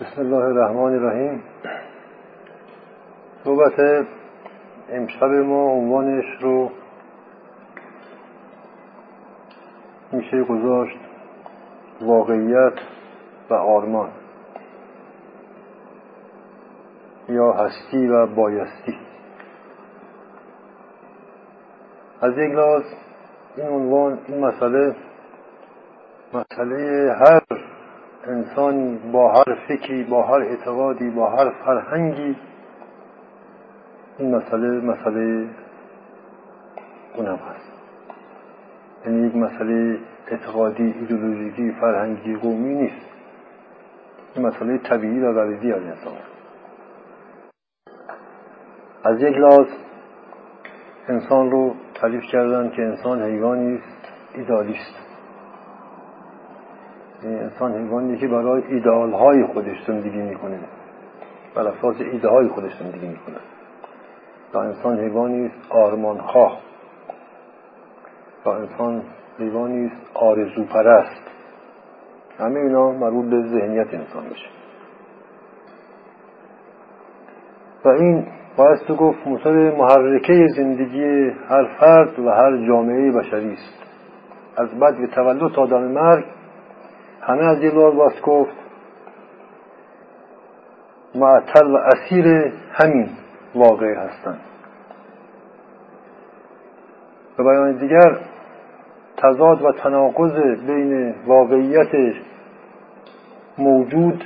بسم الله الرحمن الرحیم. صحبت امشب ما عنوانش رو میشه گذاشت واقعیت و آرمان. یا هستی و بایستی. از یک لحاظ این عنوان این مسئله مسئله هر انسانی با هر فکری با هر اعتقادی با هر فرهنگی این مسئله مسئله اونم هست. یعنی یک مسئله اعتقادی ایدولوژیکی فرهنگی قومی نیست. این مسئله طبیعی و غریزی از انسان از یک لحاظ انسان رو تعریف کردن که انسان حیوانی است ایدالیست انسان حیوانی که برای ایدال های خودش زندگی می‌کنه. بر اساس ایده های خودش زندگی می‌کنه. و انسان حیوانی است آرمان خواه و انسان حیوانی است آرزو پرست همه اینا مربوط به ذهنیت انسان میشه. و این باید تو گفت موتور محرکه زندگی هر فرد و هر جامعه بشری است. از بعد به تولد تا دم مرگ همه از یه لحاظ گفت معطل و اسیر همین واقع هستند. به بیان دیگر تضاد و تناقض بین واقعیت موجود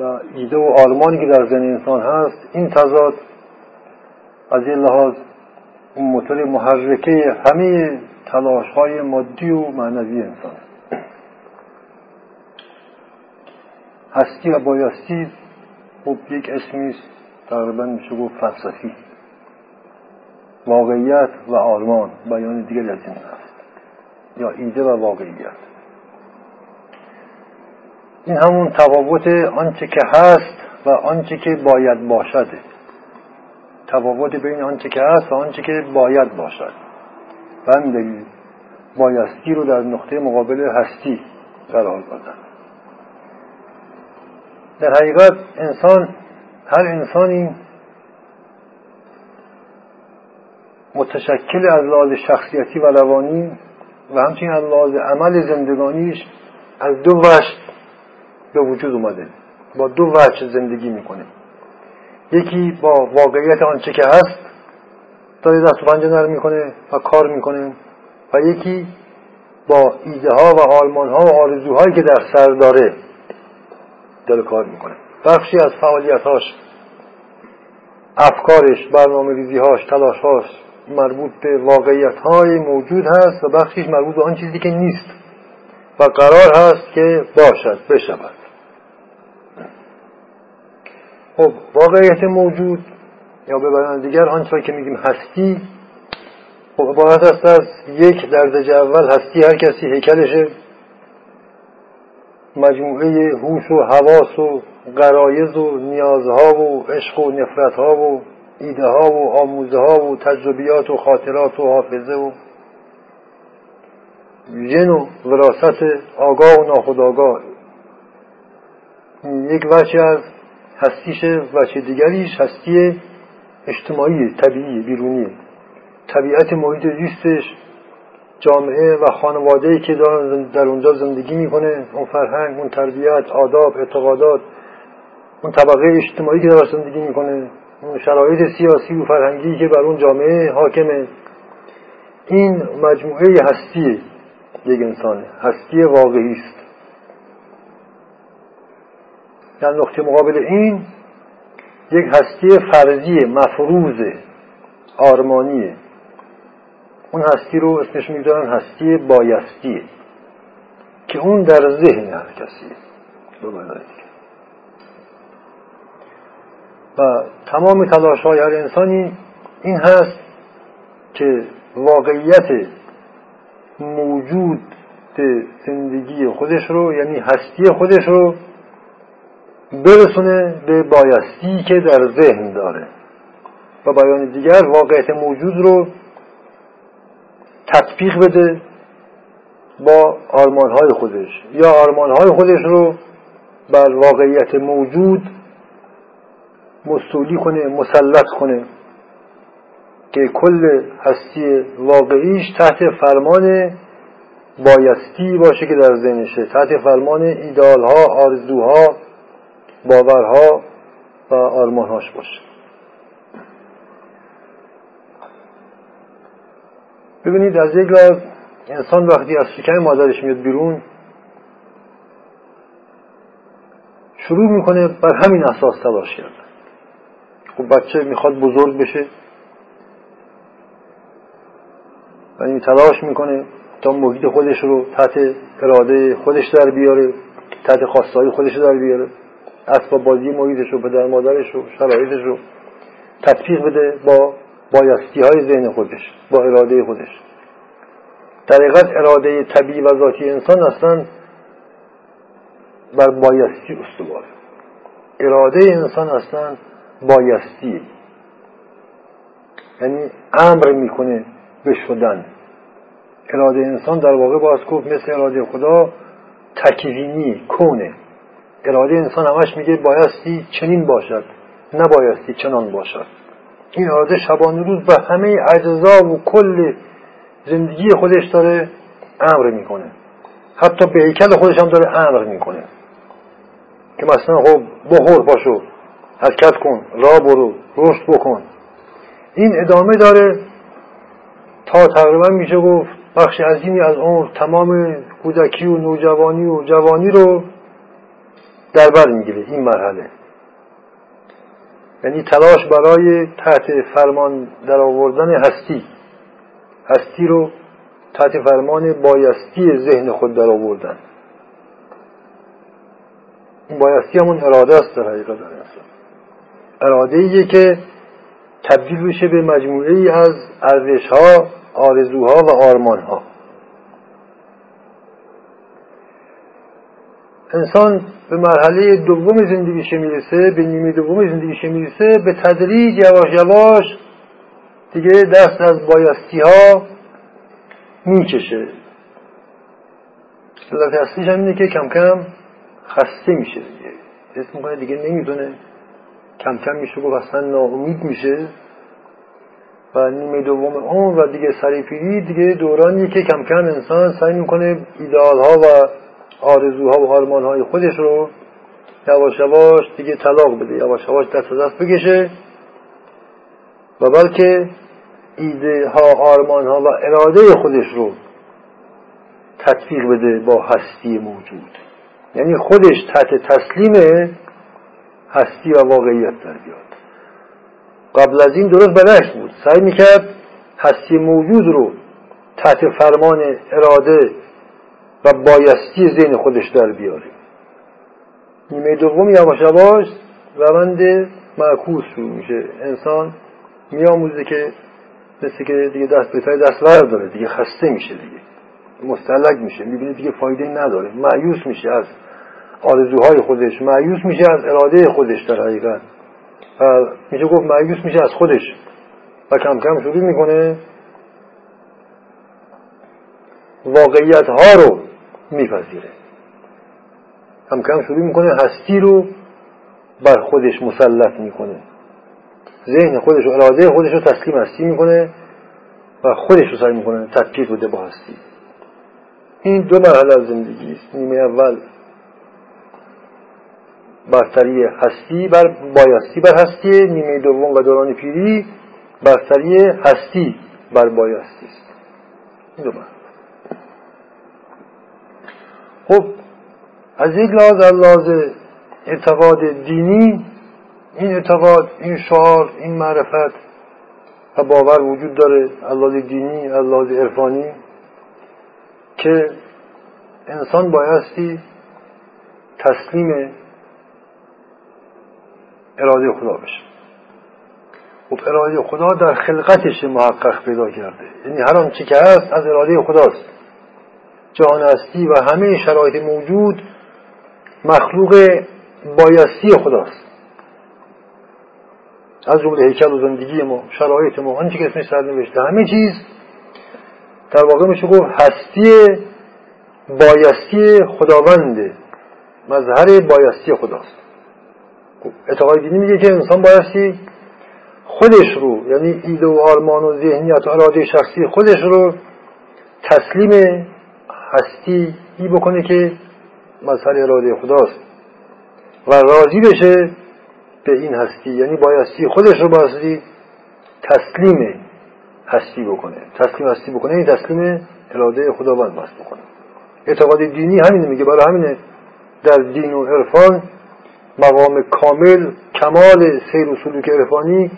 و ایده و آرمانی که در ذهن انسان هست این تضاد از این لحاظ اون موتور محرکه همه تلاش های مادی و معنوی انسان هستی و بایستی خب یک اسمی است. تقریبا میشه گفت فلسفی. واقعیت و آرمان بیان دیگری از این هست یا ایده و واقعیت. این همون تفاوت آنچه که هست و آنچه که باید باشده تفاوت بین آنچه که هست و آنچه که باید باشد. و همین بایستی رو در نقطه مقابل هستی قرار دادن. در حقیقت انسان هر انسانی متشکل از لحاظ شخصیتی و روانی و همچنین از لحاظ عمل زندگانیش از دو وجه به وجود اومده با دو وجه زندگی می‌کنه. یکی با واقعیت آنچه که هست داره دست و پنجه نرم می‌کنه و کار می‌کنه و یکی با ایده ها و آلمان ها و آرزوهایی که در سر داره. داره کار می‌کنه. بخشی از فعالیتاش افکارش برنامه ریزیهاش تلاشهاش مربوط به واقعیت های موجود هست و بخشیش مربوط به آن چیزی که نیست و قرار هست که باشد بشود. خب واقعیت موجود یا به بیان دیگر آنچه که میگیم هستی خب عبارت است از یک درجه اول هستی هر کسی هیکلشه مجموعه هوش و حواس و قرایز و نیازها و عشق و نفرتها و ایده ها و آموزه ها و تجربیات و خاطرات و حافظه و ژن و وراست آگاه و ناخودآگاه. یک وجه از هستیش وجه دیگریش هستی اجتماعی طبیعی بیرونی. طبیعت محیط زیستش جامعه و خانواده که در اونجا زندگی می‌کنه اون فرهنگ اون تربیت آداب اعتقادات اون طبقه اجتماعی که در زندگی می‌کنه اون شرایط سیاسی و فرهنگی که بر اون جامعه حاکمه. این مجموعه هستی یک انسانه هستی واقعی است. در نقطه مقابل این یک هستی فرضی مفروض آرمانیه. اون هستی رو اسمش می‌گذارن هستی بایستیه که اون در ذهن هر کسیه و تمام تلاش های هر انسانی این هست که واقعیت موجود زندگی خودش رو یعنی هستی خودش رو برسونه به بایستی که در ذهن داره. و بیان دیگر واقعیت موجود رو تطبیق بده با آرمانهای خودش. یا آرمانهای خودش رو بر واقعیت موجود مستولی کنه مسلط کنه که کل هستی واقعیش تحت فرمان بایستی باشه که در ذهنشه تحت فرمان ایدالها آرزوها باورها و آرمانهاش باشه. ببینید از یک لحاظ انسان وقتی از شکم مادرش میاد بیرون شروع می‌کنه بر همین اساس تلاش کردن. خب بچه می‌خواد بزرگ بشه. و این تلاش می‌کنه تا محیط خودش رو تحت اراده خودش در بیاره تحت خواستهای خودش در بیاره. اسباب بازی محیطش رو پدر مادرش رو شرایطش رو تطبیق بده با بایستی های ذهن خودش با اراده خودش. در حقیقت اراده طبیعی و ذاتی انسان اصلا بر بایستی استواره اراده انسان اصلا بایستی. یعنی امر می‌کنه به شدن. اراده انسان در واقع باز گفت مثل اراده خدا تکوینی کونه. اراده انسان همش میگه بایستی چنین باشد نبایستی چنان باشد. این اراده شبانه روز به همه اجزا و کل زندگی خودش داره امر می‌کنه. حتی به هیکل خودش هم داره امر می‌کنه. که مثلا خب بخور پاشو حرکت کن را برو رشد بکن. این ادامه داره. تا تقریبا میشه گفت بخش عظیمی از عمر تمام کودکی و نوجوانی و جوانی رو در بر می‌گیره. این مرحله. یعنی تلاش برای تحت فرمان در آوردن هستی. هستی رو تحت فرمان بایستی ذهن خود در آوردن. این بایستی همون اراده است در حقیقت. در انسان اراده ایه که تبدیل بشه به مجموعه ای از ارزش ها آرزوها و آرمان ها انسان به مرحله دوم زندگیش می‌رسه به نیمه دوم زندگیش می‌رسه به تدریج یواش یواش دیگه دست از بایستی ها می‌کشه. علت اصلیش هم اینه که کم کم خسته میشه دیگه. حس می‌کنه دیگه نمی‌دونه کم کم میشه گفت اصلا ناامید میشه. و نیمه دوم اون و دیگه سریپیری دیگه دورانی که کم کم انسان سعی می‌کنه ایدال ها و آرزوها و آرمان های خودش رو یواش یواش دیگه طلاق بده یواش یواش دست دست بکشه. و بلکه ایده ها آرمان ها و اراده خودش رو تطبیق بده با هستی موجود. یعنی خودش تحت تسلیم هستی و واقعیت در بیاد. قبل از این درست برعکس بود. سعی می‌کرد هستی موجود رو تحت فرمان اراده و بایستی ذهن خودش در بیاره. نیمه دوم یواش یواش روند معکوس شروع میشه. انسان میآموزه که مثل که دیگه دست به دست داره دیگه خسته میشه دیگه. مستلق میشه می‌بینه دیگه فایده نداره. معیوس میشه از آرزوهای خودش معیوس میشه از اراده خودش در حقیقت. و میشه گفت معیوس میشه از خودش. و کم کم شروع می‌کنه واقعیت ها رو میپذیره. کم کم شروع می‌کنه هستی رو بر خودش مسلط می‌کنه. ذهن خودش و اراده خودش رو تسلیم هستی می‌کنه و خودش رو سعی می‌کنه تطبیق بده با هستی. این دو مرحله از زندگی است. نیمه اول برتری هستی بر بایستی بر هستی. نیمه دوم و دوران پیری برتری هستی بر بایستی است. این دو مرحله. خب از یک لحاظ از لحاظ اعتقاد دینی این اعتقاد این شعار این معرفت و باور وجود داره از دینی از لحاظ عرفانی که انسان بایستی تسلیم اراده خدا بشه. خب اراده خدا در خلقتش محقق پیدا کرده. یعنی هر آنچه که هست از اراده خداست. جهان هستی و همه شرایط موجود مخلوق بایستی خداست. از جمله هیکل و زندگی ما شرایط ما آنچه که اسمش نوشته همه چیز در واقع میشه گفت هستی بایستی خداونده مظهر بایستی خداست. خب، اعتقاد دینی میگه که انسان بایستی خودش رو یعنی ایده و آرمان و ذهنیت و اراده شخصی خودش رو تسلیم هستی ای بکنه که مظهر اراده خداست. و راضی بشه به این هستی. یعنی بایستی خودش رو بایستی تسلیم هستی بکنه. تسلیم هستی بکنه یعنی تسلیم اراده خداوند باست بکنه. اعتقاد دینی همینه میگه برای همینه. در دین و عرفان مقام کامل کمال سیر و سلوک عرفانی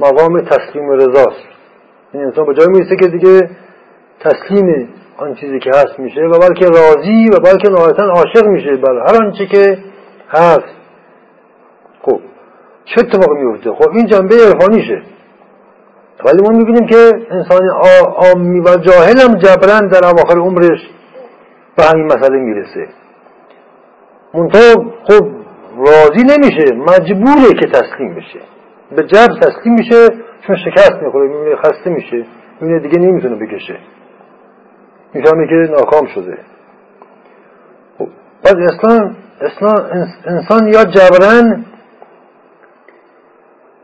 مقام تسلیم رضاست. این انسان به جای می‌رسه که دیگه تسلیم آن چیزی که هست میشه و بلکه راضی و بلکه نهایتا عاشق میشه. بر هر آنچه که هست. خب چه اتفاقی میفته؟ خب این جنبه عرفانیشه. ولی ما می‌بینیم که انسان آمی و جاهل هم جبران در اواخر عمرش به همین مسئله می‌رسه. منطقه خب راضی نمیشه مجبوره که تسلیم بشه. به جبر تسلیم میشه چون شکست می‌خوره می‌بینه خسته میشه می‌بینه دیگه نمی‌تونه بکشه. می‌فهمه که ناکام شده. خب بعد اسلام انسان یا جبران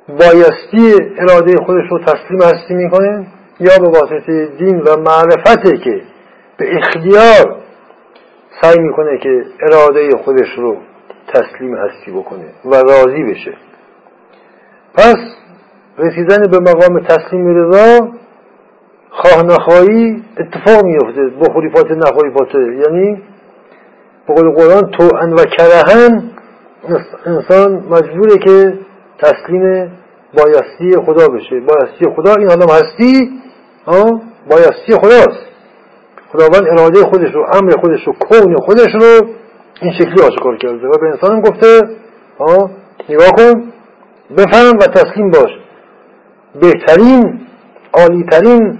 بایستی اراده خودش رو تسلیم هستی می‌کنه یا به واسطه دین و معرفته که به اختیار سعی می‌کنه که اراده خودش رو تسلیم هستی بکنه و راضی بشه. پس رسیدن به مقام تسلیم رضا خواه نخواهی اتفاق میفته بخوری فاته نخوری فاته یعنی به قول قرآن تو ان و کرهن انسان مجبوره که تسلیم بایستی خدا بشه. بایستی خدا این حالا هستی بایستی خداست. خداوند اراده خودش رو امر خودش رو کون خودش رو این شکلی آشکار کرده. و به انسان گفته نگاه کن. بفهم و تسلیم باش. بهترین عالیترین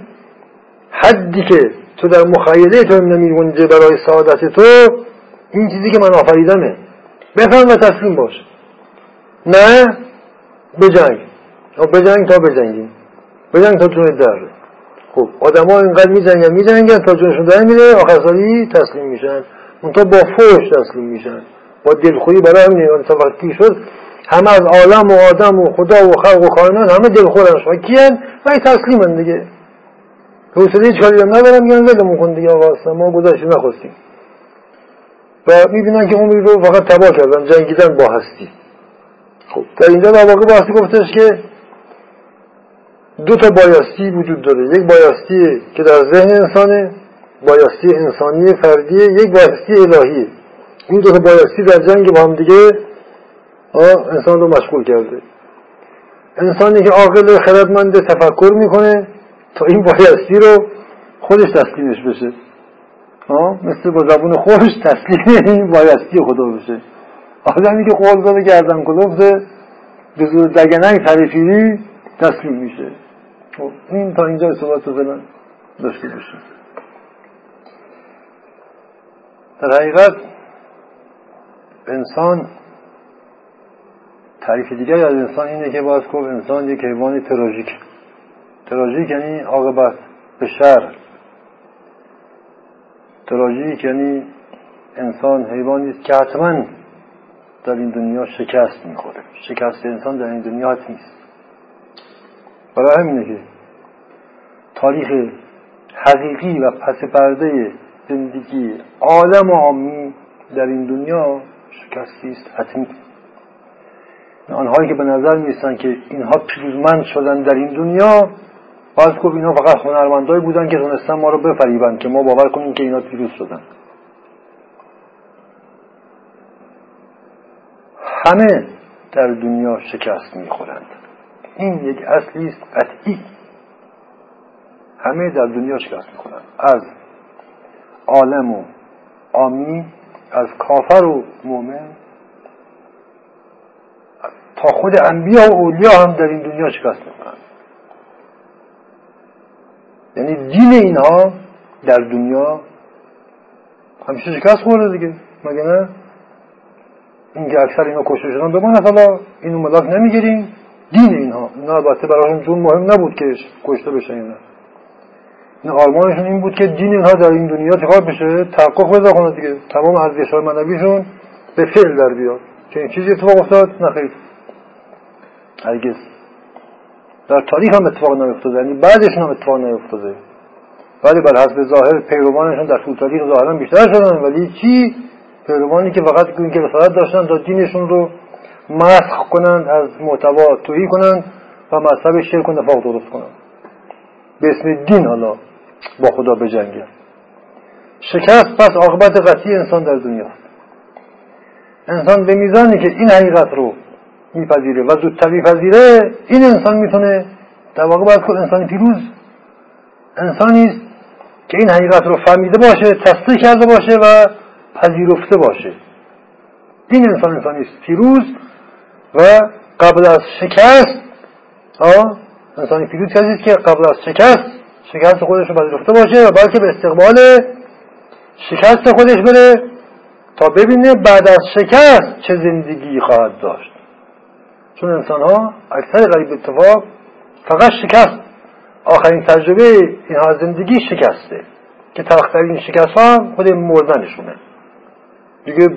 حدی که تو در مخیله تو نمیگنجه برای سعادت تو این چیزی که من آفریدمه. بفهم و تسلیم باش. نه بجنگ. بجنگ تا بجنگیم. بجنگ تا جون در. خب آدم ها اینقدر میجنگن میجنگن تا جونشون در میره آخر سالی تسلیم میشن. اون تا با فوش تسلیم میشن. با دلخوری برای همین تا وقتی شد همه از عالم و آدم و خدا و خلق و کائنات همه دلخورن. و کیان؟ و تسلیمن دیگه. حوصله هیچ کاری هم ندارم میگن ولمون کن دیگه آقا ما گذاشت نخواستیم. و می‌بینن که عمری رو فقط تباه کردن جنگیدن با هستی. خب در اینجا در واقع بحثی گفتش که دو تا بایستی وجود داره. یک بایستی که در ذهن انسانه بایستی انسانی فردیه یک بایستی الهیه. این دو تا بایستی در جنگ با هم دیگه انسان رو مشغول کرده. انسانی که عاقل خردمند تفکر می‌کنه تا این بایستی رو خودش تسلیمش بشه. مثل با زبون خوش تسلیم این بایستی خدا بشه. آدمی که قول داده گردن کلفته به زور دگننگ تریفیری تسلیم میشه. خب این تا اینجا صحبت رو فعلا داشته باشیم در حقیقت انسان تعریف دیگر از انسان اینه که باز گفت انسان یک حیوان تراژیک تراژیک یعنی عاقبت به شر. تراژیک یعنی انسان حیوانی است که حتما در این دنیا شکست می‌خوره. شکست انسان در این دنیا حتمی است. برای همینه که تاریخ حقیقی و پس پرده زندگی عالم عامی در این دنیا شکستی است حتمی. آنهایی که به نظر می‌رسن که اینها پیروزمند شدن در این دنیا باز گفت اینها فقط هنرمندایی بودن که تونستن ما رو بفریبن که ما باور کنیم که اینا پیروز شدن. همه در دنیا شکست می‌خورند. این یک اصلی است قطعی. همه در دنیا شکست می‌خورند. از عالم و آمی از کافر و مؤمن تا خود انبیا و اولیا هم در این دنیا شکست می‌خورند. یعنی دین اینها در دنیا همیشه شکست خورده دیگه. مگه نه؟ اینکه اکثر اینا کشته شدن بماند حالا اینو ملاک نمی‌گیریم. دین اینها. اینا البته برایشون چون مهم نبود که کشته بشه اینا این آرمانشون این بود که دین اینها در این دنیا چیکار بشه؟ تحقق پیدا کنه دیگه. تمام ارزش های معنویشون به فعل در بیاد. این چیزی اتفاق افتاد؟ نخیر هرگز. در تاریخ هم اتفاق نیفتاده. یعنی بعدشون هم اتفاق نیفتاده. ولی بر حسب ظاهر پیروانشون در طول تاریخ ظاهرا بیشتر شدن. ولی چی؟ پیروانی که فقط این که رسالت داشتن تا دینشون رو مسخ کنند از محتوا توهی کنند و مذهب شرک و نفاق درست کنند. به اسم دین حالا با خدا بجنگه شکست پس عاقبت قطعی انسان در دنیاست انسان به میزانی که این حقیقت رو میپذیره و زودتر میپذیره این انسان می‌تونه در واقع باید که انسان پیروز انسانی که این حقیقت رو فهمیده باشه تصدیق کرده باشه و پذیرفته باشه. این انسان انسانی است پیروز و قبل از شکست انسانی پیروز کسی که قبل از شکست شکست خودش رو پذیرفته باشه و بلکه به استقبال شکست خودش بره تا ببینه بعد از شکست چه زندگی خواهد داشت. چون انسان ها اکثر غریب اتفاق فقط شکست. آخرین تجربه اینها زندگی شکسته که تلخترین شکست ها خود مردنشونه. دیگه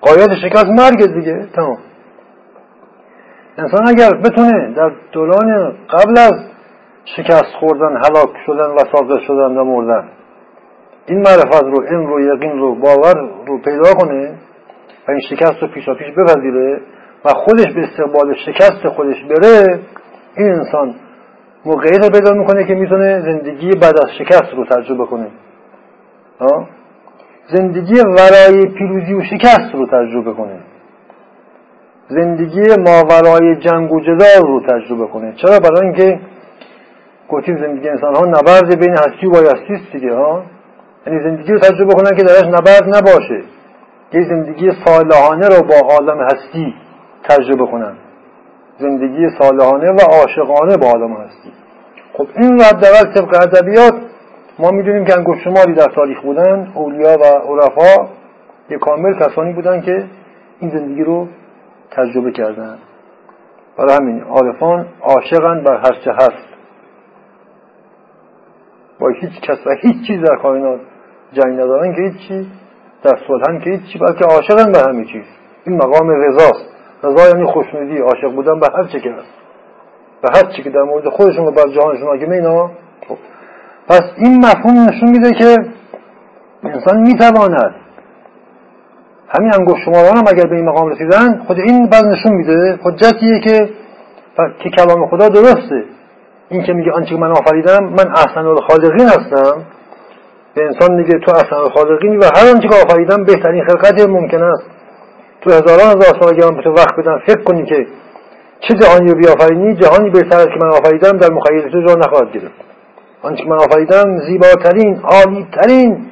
قاید شکست مرگ دیگه. تمام. انسان اگر بتونه در دوران قبل از شکست خوردن هلاک شدن و ساقط شدن و مردن این معرفت رو این رو یقین رو باور رو پیدا کنه و این شکست رو پیشا پیش بپذیره و خودش به استقبال شکست خودش بره این انسان موقعیت رو پیدا می‌کنه که می‌تونه زندگی بعد از شکست رو تجربه کنه. زندگی ورای پیروزی و شکست رو تجربه کنه. زندگی ماورای جنگ و جدال رو تجربه کنه. چرا؟ برای اینکه گفتیم زندگی انسان ها نبرد بین هستی و بایستی است دیگه ها یعنی زندگی رو تجربه کنن که درش نبرد نباشه. یه زندگی صالحانه رو با عالم هستی تجربه کنن زندگی صالحانه و عاشقانه با عالم هستی. خب این حداقل طبق ادبیات ما می‌دونیم که انگشت شماری در تاریخ بودن اولیا و عرفا یه کامل کسانی بودن که این زندگی رو تجربه کردن. برای همین عارفان عاشقن بر هرچه هست. با هیچ کس و هیچ چیز در کائنات جنگ ندارن که هیچی در صلحن که هیچی بلکه عاشقن به همه چیز. این مقام رضاست. رضا یعنی خوشنودی عاشق بودن به هر چه که هست. به هر چی که در مورد خودشون و بر جهانشون حاکمه اینا خب. پس این مفهوم نشون میده که انسان می‌تواند همین انگشت شماران هم اگر به این مقام رسیدن خود این بعد نشون میده حجتیه که که کلام خدا درسته. این که میگه آنچه من آفریدم من احسن الخالقین هستم. به انسان میگه تو احسن الخالقینی و هر آنچه که آفریدم بهترین خلقت ممکن است. تو هزاران هزار سال اگر من به تو وقت بدم فکر کنی که چه جهانی رو بیافرینی؟ جهانی بهتر است که من آفریدم در مخیل تو جا نخواهد گرفت. آنچه من آفریدم زیباترین عالیترین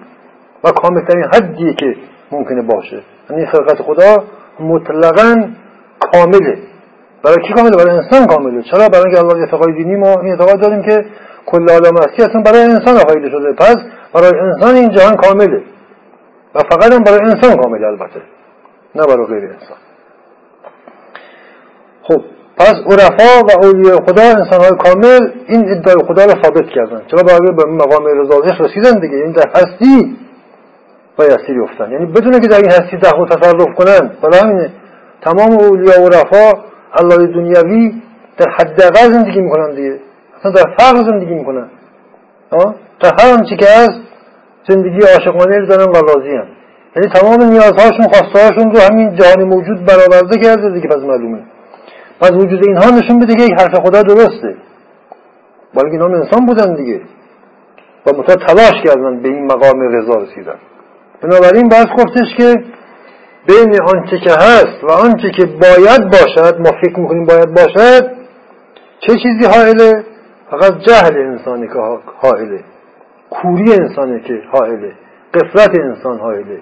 و کاملترین حدیه که ممکنه باشه. یعنی خلقت خدا مطلقا کامله. برای کی کامله؟ برای انسان کامله. چرا؟ برای اینکه الله اعتقاد دینی ما این اعتقاد داریم که کل عالم هستی اصلا برای انسان آفریده شده؟ پس برای انسان این جهان کامله. و فقط هم برای انسان کامله البته. نه برای غیر انسان. خب پس عرفا و اولیاء خدا انسان های کامل این ادعای خدا را ثابت کردن. چرا برای به مقام رضایش رسیدن دیگه؟ این در هستی بایستی بیفتن یعنی بدونه که در این هستی دخل و تصرف کنن. برای همینه. تمام اولیاء و عرفا الله دنیاوی در حداقل زندگی می‌کنن دیگه. اصلا در فقر زندگی می‌کنن. تا هر آنچه که هست زندگی عاشقانه دارن و راضی. یعنی تمام نیازهاشون خواستهاشون رو همین جهان موجود برآورده کرده دیگه پس معلومه. پس وجود اینها نشون بده که حرف خدا درسته. بلکه اینها انسان بودن دیگه. و متا تلاش کردن به این مقام رضا رسیدن. بنابراین باید گفتش که بین آنچه که هست و آنچه که باید باشد ما فکر می‌کنیم باید باشد چه چیزی حائله؟ فقط جهل انسانی که حائله. کوری انسانی که حائله. قفلت انسان حائله.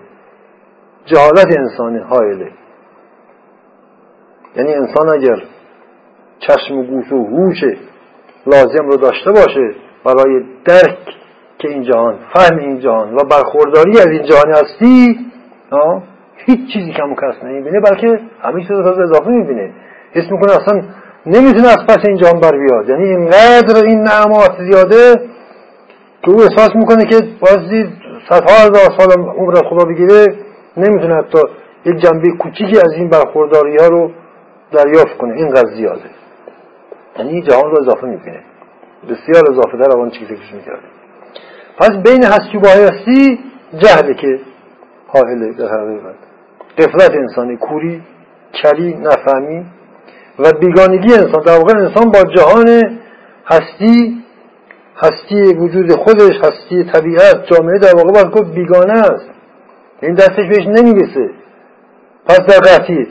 جهالت انسان حائله یعنی انسان اگر چشم و گوش و هوش لازم رو داشته باشه برای درک که این جهان فهم این جهان و برخورداری از این جهان هستی هیچ چیزی کم و کس نمی‌بینه بلکه همه چیز رو اضافه می‌بینه. حس می‌کنه اصلا نمی‌تونه از پس این جهان بر بیاد. یعنی اینقدر این نعمات زیاده که او احساس می‌کنه که بازی صدها هزار سال عمر خدا بگیره نمی‌تونه حتی یک جنبه کوچیکی از این برخورداری ها رو دریافت کنه. اینقدر زیاده. یعنی جهان رو اضافه می‌کنه بسیار اضافه در آن چیزی که می‌کرده پس بین هستی و بایستی جهله که حائله در حقیقت. قفلت انسانی کوری کلی نفهمی و بیگانگی انسان. در واقع انسان با جهان هستی هستی وجود خودش هستی طبیعت جامعه در واقع باید گفت بیگانه است. این دستش بهش نمی‌رسه. پس در قطعیه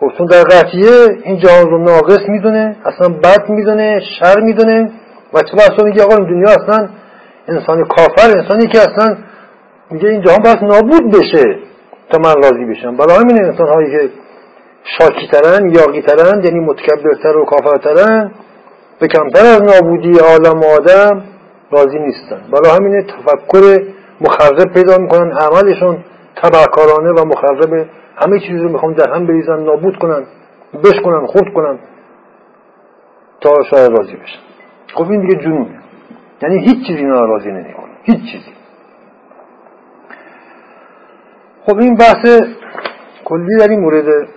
خب چون در قطعیه این جهان رو ناقص می‌دونه اصلا بد می‌دونه شر می‌دونه. و چه بحثا میگه؟ آقا این دنیا اصلا انسان کافر انسانی که اصلا میگه این جهان باید نابود بشه تا من راضی بشم. برای همین انسان هایی که شاکی ترن یعنی متکبرتر و کافرترن به کمتر از نابودی عالم و آدم راضی نیستن. برای همین تفکر مخرب پیدا می‌کنن عملشون تبعکارانه و مخرب. همه چیز رو می‌خوان در هم بریزن نابود کنن بشکنن خورد کنن تا شاید راضی بشن. خب این دیگه جنونه. یعنی هیچ چیزی اینا راضی نمی‌کنه هیچ چیزی. خب این بحث کلی در این مورد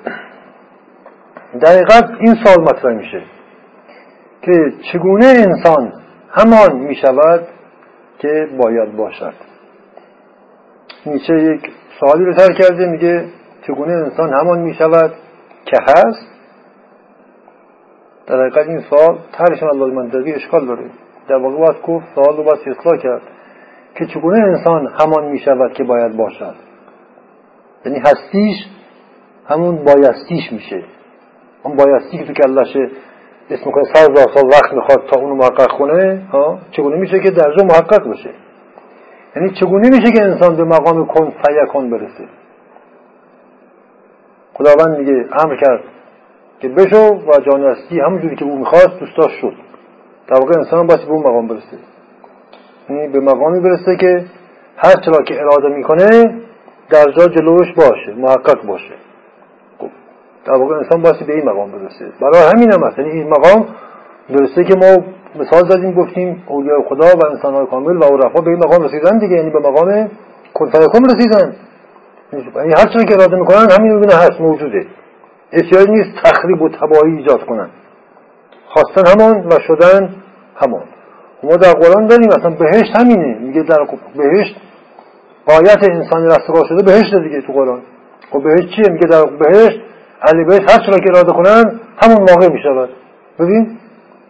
دقیقا این سال مطرح میشه که چگونه انسان همان می‌شود که باید باشد؟ نیچه یک سوالی رو تر کرده میگه چگونه انسان همان می‌شود که هست؟ در حقیقت این سوال ترشان الله منطقی اشکال داره. در واقع باید گفت سوال رو باید اصلاح کرد که چگونه انسان همان می‌شود که باید باشد. یعنی هستیش همون بایستیش میشه. اون بایستی که تو کلشه اسم کنه سر سال وقت می‌خواد تا اونو محقق کنه ها چگونه میشه که در محقق بشه؟ یعنی چگونه میشه که انسان به مقام کن فیکن برسه؟ خداوند میگه امر کرد که بشو و جانستی همونجوری که او می‌خواست دوستاش شد. در واقع انسان باید به اون مقام برسه. یعنی به مقامی برسه که هر چرا که اراده می‌کنه در جا جلوش باشه محقق باشه. خب در واقع انسان باید به این مقام برسه. برای همین هم هست. یعنی این مقام درسته که ما مثال زدیم گفتیم اولیاء خدا و انسان کامل و عرفا به این مقام رسیدن دیگه یعنی به مقام کنفیکم رسیدن. یعنی هر چیزی که اراده می‌کنن همین می‌بینه هست موجوده. احتیاج نیست تخریب و تباهی ایجاد کنن. خواستن همان و شدن همان. ما در قرآن داریم اصلا بهشت همینه. میگه در بهشت قایت انسانی رستگار شده بهشت دیگه تو قرآن. خب بهشت چیه؟ میگه در بهشت علی بهشت هر چرا که اراده کنن همون واقع می‌شود. ببین؟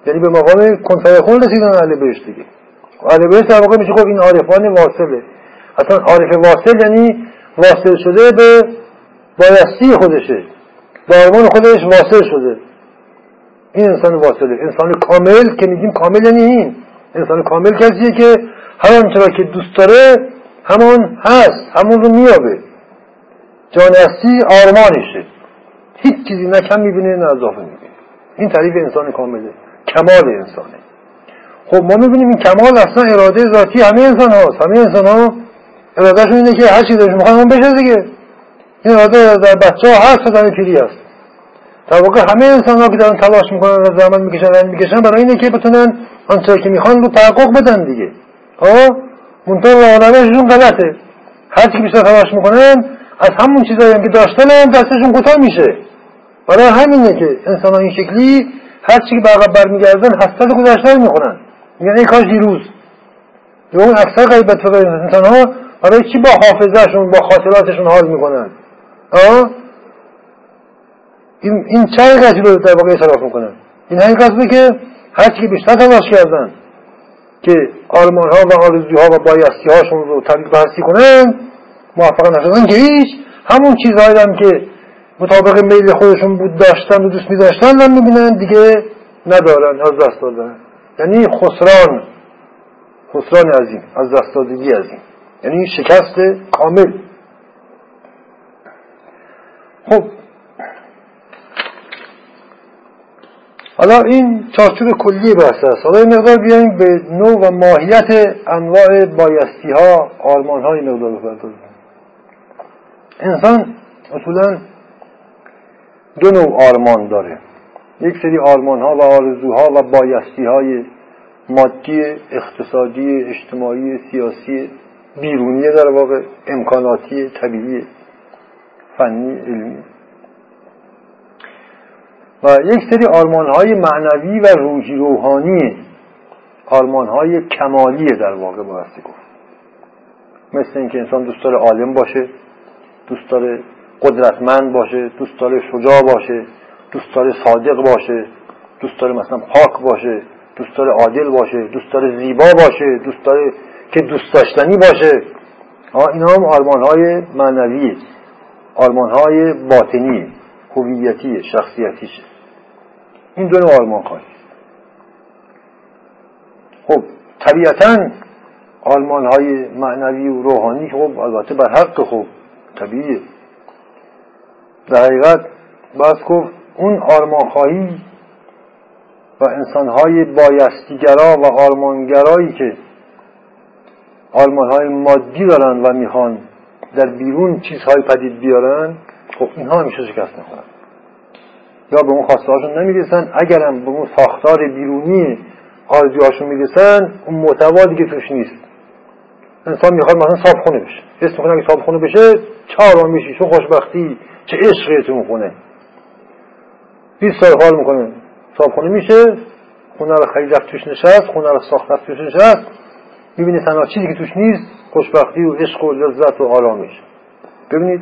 یعنی به مقام کنفیکون رسیدن علی بهشت دیگه. علی بهشت در واقع میشه خب این عارفان واصله. اصلا عارف واصل یعنی واصل شده به بایستی خودشه. به آرمان خودش واصل شده. این انسان واصله. انسان کامل که میگیم کامل یعنی این. انسان کامل کسیه که هر آنچه که دوست داره همان هست همون رو میابه جان اصلی آرمانشه. هیچ چیزی نه کم می‌بینه نه اضافه می‌بینه. این تعریف انسان کامله. کمال انسانه. خب ما می‌بینیم این کمال اصلا اراده ذاتی همه انسان هاست همه انسان ها ارادهشون اینه که هر چی دارش می‌خوان اون بشه دیگه. این اراده در بچه ها هست در پیری هست در واقع همه انسان ها که دارن تلاش می‌کنن و زحمت می‌کشن می‌کشن برای اینه که بتونن آنچه که می‌خوان رو تحقق بدن دیگه. ها منطقه آدمشون غلطه. هر چی بیشتر تلاش می‌کنن از همون چیزایی که داشتن دستشون کوتاه میشه. برای همینه که انسان ها این شکلی هر چی که به عقب برمیگردن حسرت گذشته می‌کنن میگن ای کاش دیروز. اون اکثر غیبت انسان ها برای چی با حافظهشون با خاطراتشون حال می‌کنن؟ آه؟ این, این چه حقیقتی رو در واقع اصراف می‌کنن؟ این حقیقت که هر چی بیشتر تلاش کردن که آرمان ها و آرزوها و بایستی هاشون رو تبدیل به هستی کنن موفق نشدن که هیچ. همون چیزهایی هم که مطابق میل خودشون بود داشتن و دوست می داشتن هم می‌بینن دیگه ندارن از دست دادن. یعنی خسران خسران عظیم از دست دادگی عظیم. یعنی شکست کامل. خب. حالا این چارچوب کلی بحث است. حالا این مقدار بیاییم به نوع و ماهیت انواع بایستی ها آرمان های مقدار بپردازیم. انسان اصولا دو نوع آرمان داره. یک سری آرمان ها و آرزوها و بایستی های مادی اقتصادی اجتماعی سیاسی بیرونی در واقع امکاناتی طبیعی فنی علمی. و یک سری آرمان های معنوی و روحی روحانی آرمان های کمالی در واقع بایستی گفت. مثل اینکه انسان دوست داره عالم باشه دوست داره قدرتمند باشه دوست داره شجاع باشه دوست داره صادق باشه دوست داره مثلا پاک باشه دوست داره عادل باشه دوست داره زیبا باشه دوست داره که دوست داشتنی باشه. اینا هم آرمان های معنویه. آرمان های باطنی هویتی شخصیتیشه این دو نوع آرمان خواهی خب طبیعتا آرمان های معنوی و روحانی خب البته بر حق خب طبیعیه. در حقیقت بس گفت اون آرمان خواهی و انسانهای بایستیگرا و آرمانگرایی که آرمانهای مادی دارن و می‌خوان در بیرون چیزهای پدید بیارن خب اینها همیشه شکست نخورن یا به اون خواسته نمی‌رسن اگرم به اون ساختار بیرونی آرزوهاشون می‌رسن اون محتوا دیگه توش نیست. انسان می‌خواد مثلا صاحب خونه بشه. حس می‌کنه اگه صاحب خونه بشه چه آرامیشی چه خوشبختی. چه عشقی تو خونه 20 سال حال می‌کنه صاحب خونه میشه خونه رو خرید رفت توش نشست خونه رو ساخت رفت توش نشست. می‌بینی تنها چیزی که توش نیست خوشبختی و عشق و لذت و آرامش. ببینید.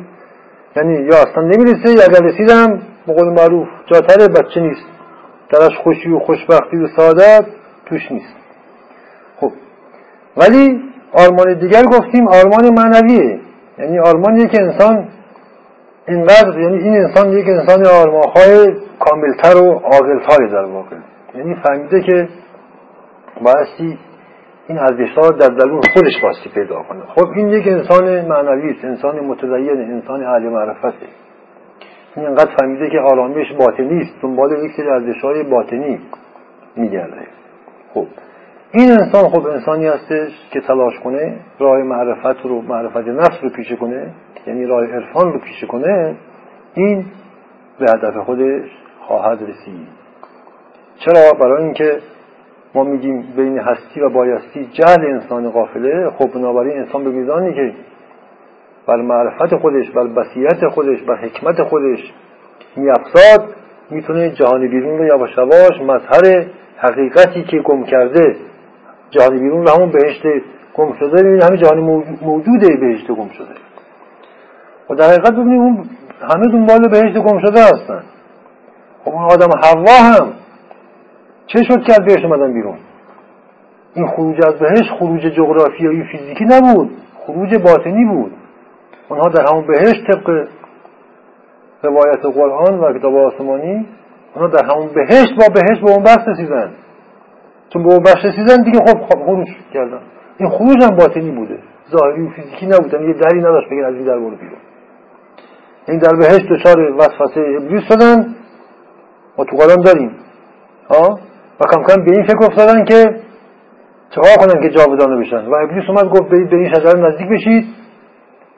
یعنی یا اصلا نمی‌رسه یا اگر رسیدم به قول معروف جاتر بچه نیست. درش خوشی و خوشبختی و سعادت توش نیست. خب. ولی آرمان دیگر گفتیم آرمان معنویه. یعنی آرمانیه که انسان اینقدر یعنی این انسان یک انسان آرمانهای کاملتر و عاقلتری در واقع. یعنی فهمیده که بایستی این ارزش ها در درون خودش باستی پیدا کنه. خب این یک انسان معنوی است انسان متدین انسان اهل معرفته این انقدر فهمیده که آرامش باطنی است دنبال یک سری ارزش های باطنی میگرده. خب این انسان خب انسانی هستش که تلاش کنه راه معرفت رو معرفت نفس رو پیشه کنه. یعنی راه عرفان رو پیشه کنه این به هدف خودش خواهد رسید. چرا؟ برای اینکه ما میگیم بین هستی و بایستی جهل انسان قافله خب بنابراین انسان به میزانی که بر معرفت خودش بر بصیرت خودش بر حکمت خودش میافزاد می‌تونه جهان بیرون رو یواش یواش مظهر حقیقتی که گم کرده جهان بیرون رو همون بهشت گم شده ببینید همه جهان موجوده بهشت گم شده. و در حقیقت اون همه دنبال بهشت گم شده هستن. خب اون آدم حوا هم چه شد که از بهشت اومدن بیرون؟ این خروج از بهشت خروج جغرافیایی فیزیکی نبود خروج باطنی بود. اونها در همون بهشت طبق روایت قرآن و کتاب آسمانی اونها در همون بهشت با بهشت به اون بحث رسیدن. چون به اون بحث رسیدن دیگه خب, خب خروج کردن. این خروج هم باطنی بوده. ظاهری و فیزیکی نبودن یه دری نداشت بگن از این در برو بیرون. این در بهشت دچار وسوسه ابلیس شدن. ما تو قرآن داریم. ها و کم کم به این فکر افتادن که چهار کنن که جاودانه بشن. و ابلیس اومد گفت برید به این شجره نزدیک بشید.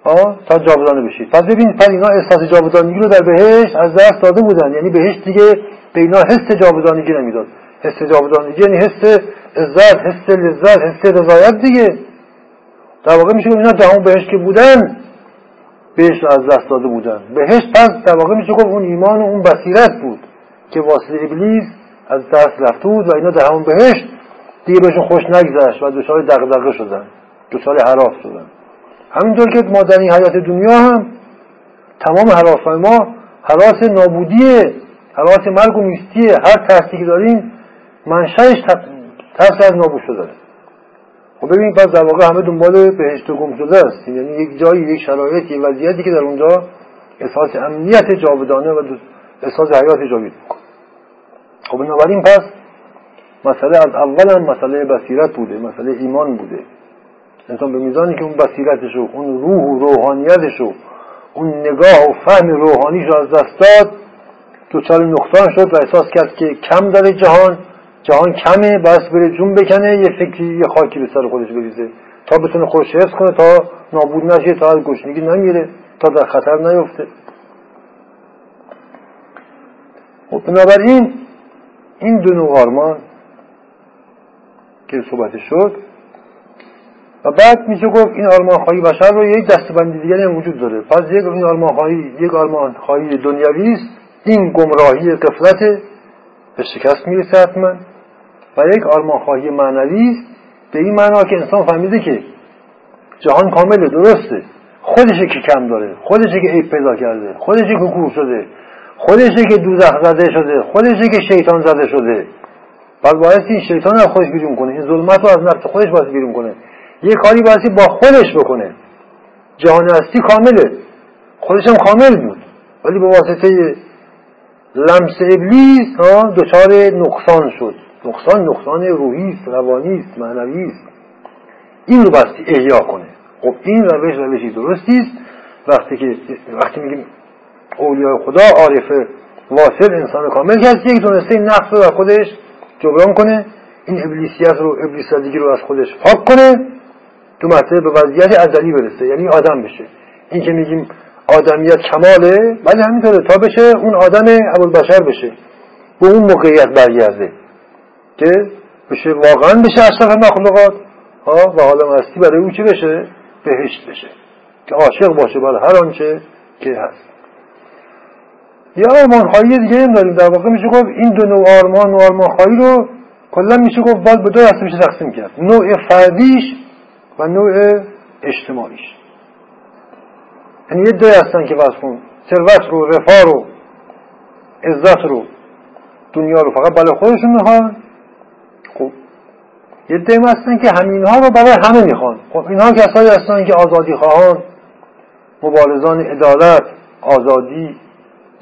آه تا جاودانه بشید. پس ببین پر اینا احساس جاودانگی رو در بهشت از دست داده بودن. یعنی بهشت دیگه به اینا حس جاودانگی نمی‌داد. حس جاودانگی یعنی حس عزت حس لذت حس رضایت دیگه. در واقع میشه اینا اون بهشت که بودن بهشت از دست داده بودن. بهشت پس در واقع میشه گفت اون ایمان و اون بصیرت بود که واسه ابلیس از دست رفته بود و اینا در همون بهشت دیگه بهشون خوش نگذشت و دچار دغدغه شدن دچار حراس شدن. همینطور که ما در این حیات دنیا هم تمام حراس ما حراس نابودیه حراس مرگ و نیستیه هر ترسی که داریم منشأش ترس از نابود شدنه. خب ببینید پس در واقع همه دنبال بهشت و است. یعنی یک جایی یک شرایط یک وضعیتی که در اونجا احساس امنیت جاودانه و احساس حیات جاوید می‌کنه. خب بنابراین پس مسئله از اول هم مسئله بصیرت بوده مسئله ایمان بوده. انسان به میزانی که اون بصیرتش اون روح و روحانیتش اون نگاه و فهم روحانیش رو از دست داد دوچار نقصان شد و احساس کرد که کم داره جهان. جهان کمه باید بره جون بکنه یه فکری یه خاکی به سر خودش بریزه. تا بتونه خودش حفظ کنه تا نابود نشه تا از گشنگی نمیره تا در خطر نیفته. خب بنابراین این دو نوع آرمان که صحبت شد و بعد میشه گفت این آرمان خواهی بشر رو یک دستبندی دیگری هم وجود داره. پس یک این آرمان خواهی یک آرمان خواهی دنیوی است. این گمراهی قفلت به شکست می‌رسه حتما. و یک آرمان خواهی معنوی است به این معنا که انسان فهمیده که جهان کامله درسته. خودشه که کم داره خودشه که عیب پیدا کرده خودشه که کور شده خودشه که دوزخ زده شده خودشه که شیطان زده شده. بعد باید این شیطان از خودش بیرون کنه. این ظلمت رو از نفس خودش باید بیرون کنه. یه کاری بایستی با خودش بکنه. جهان هستی کامله. خودش هم کامل بود. ولی به واسطه لمس ابلیس دچار نقصان شد. نقصان نقصان روحی است روانی است معنوی است. این رو احیا کنه. خب این روش روشی درستی است. وقتی که وقتی میگیم اولیای خدا عارف واصل انسان کامل که یک دونسته این نقص رو از خودش جبران کنه. این ابلیسیت رو ابلیس رو از خودش پاک کنه. تو مرتبه به وضعیت ازلی برسه یعنی آدم بشه. این که میگیم آدمیت کماله ولی همینطوره تا بشه اون آدم بشر بشه. به اون موقعیت برگرده. که بشه واقعا بشه اشرف مخلوقات. ها و حالا مستی برای او چی بشه؟ بهشت بشه. که عاشق باشه برای هر آنچه که هست. یا آرمان خواهی دیگه هم داریم. در واقع میشه گفت این دو نوع آرمان و آرمان خواهی رو کلا میشه گفت باید به دو دسته میشه تقسیم کرد. نوع فردیش و نوع اجتماعیش. یعنی یه دوی هستن که واسه کن. ثروت رو رفاه رو عزت رو دنیا رو. فقط برای خودشون می‌خوان. یه دوی هستن که همینها رو برای همه می‌خوان. خب اینها کسایی هستن که آزادی خواهان مبارزان عدالت آزادی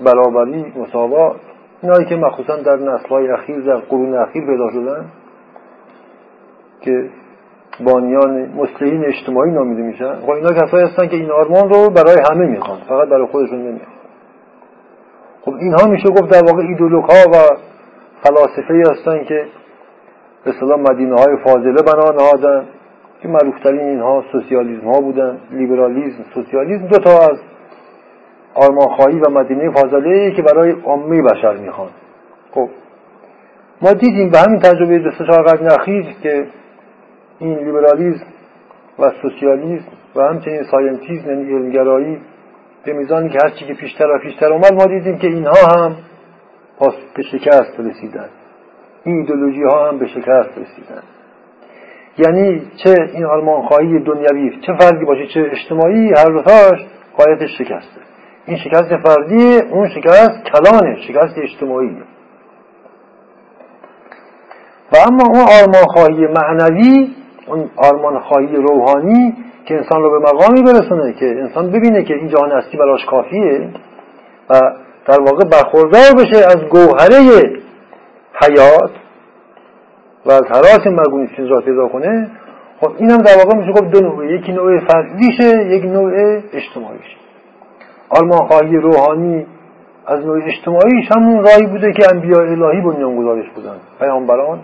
برابری مساوات اینایی که مخصوصا در نسلهای اخیر در قرون اخیر پیدا شدن که بانیان مسلحین اجتماعی نامیده میشن. خب اینا کسایی هستن که این آرمان رو برای همه می‌خوان فقط برای خودشون نمی‌خوان. خب اینها میشه گفت در واقع ایدولوک ها و فلاسفه هستن که به اصطلاح مدینه های فاضله بنا نهادن که معروفترین اینها سوسیالیزم‌ها بودن لیبرالیزم سوسیالیزم دو تا از آرمانخواهی و مدینه فاضله که برای عامه بشر می‌خوان. خب ما دیدیم به همین تجربه دو سه قرن اخیر که این لیبرالیزم و سوسیالیسم و همچنین scientism یعنی علمگرایی به میزانی که هرچی که پیشتر و پیشتر اومد ما دیدیم که اینها هم پاس به شکست رسیدن. این ایدولوژی ها هم به شکست رسیدن. یعنی چه این آلمان خواهی دنیوی چه فردی باشه چه اجتماعی هر دوتاش قایت شکسته. این شکست فردی اون شکست کلانه شکست اجتماعی. و اما اون آرمان خواهی معنوی اون آرمان خواهی روحانی که انسان رو به مقامی برسونه که انسان ببینه که این جهان هستی براش کافیه و در واقع برخوردار بشه از گوهره حیات و از حراس مرگون را پیدا کنه خب این هم در واقع میشه گفت دو نوعه. یکی نوع فردیشه یک نوع اجتماعیشه. آرمان خواهی روحانی از نوع اجتماعیش همون راهی بوده که انبیاء الهی بنیان گذارش بودن. پیامبران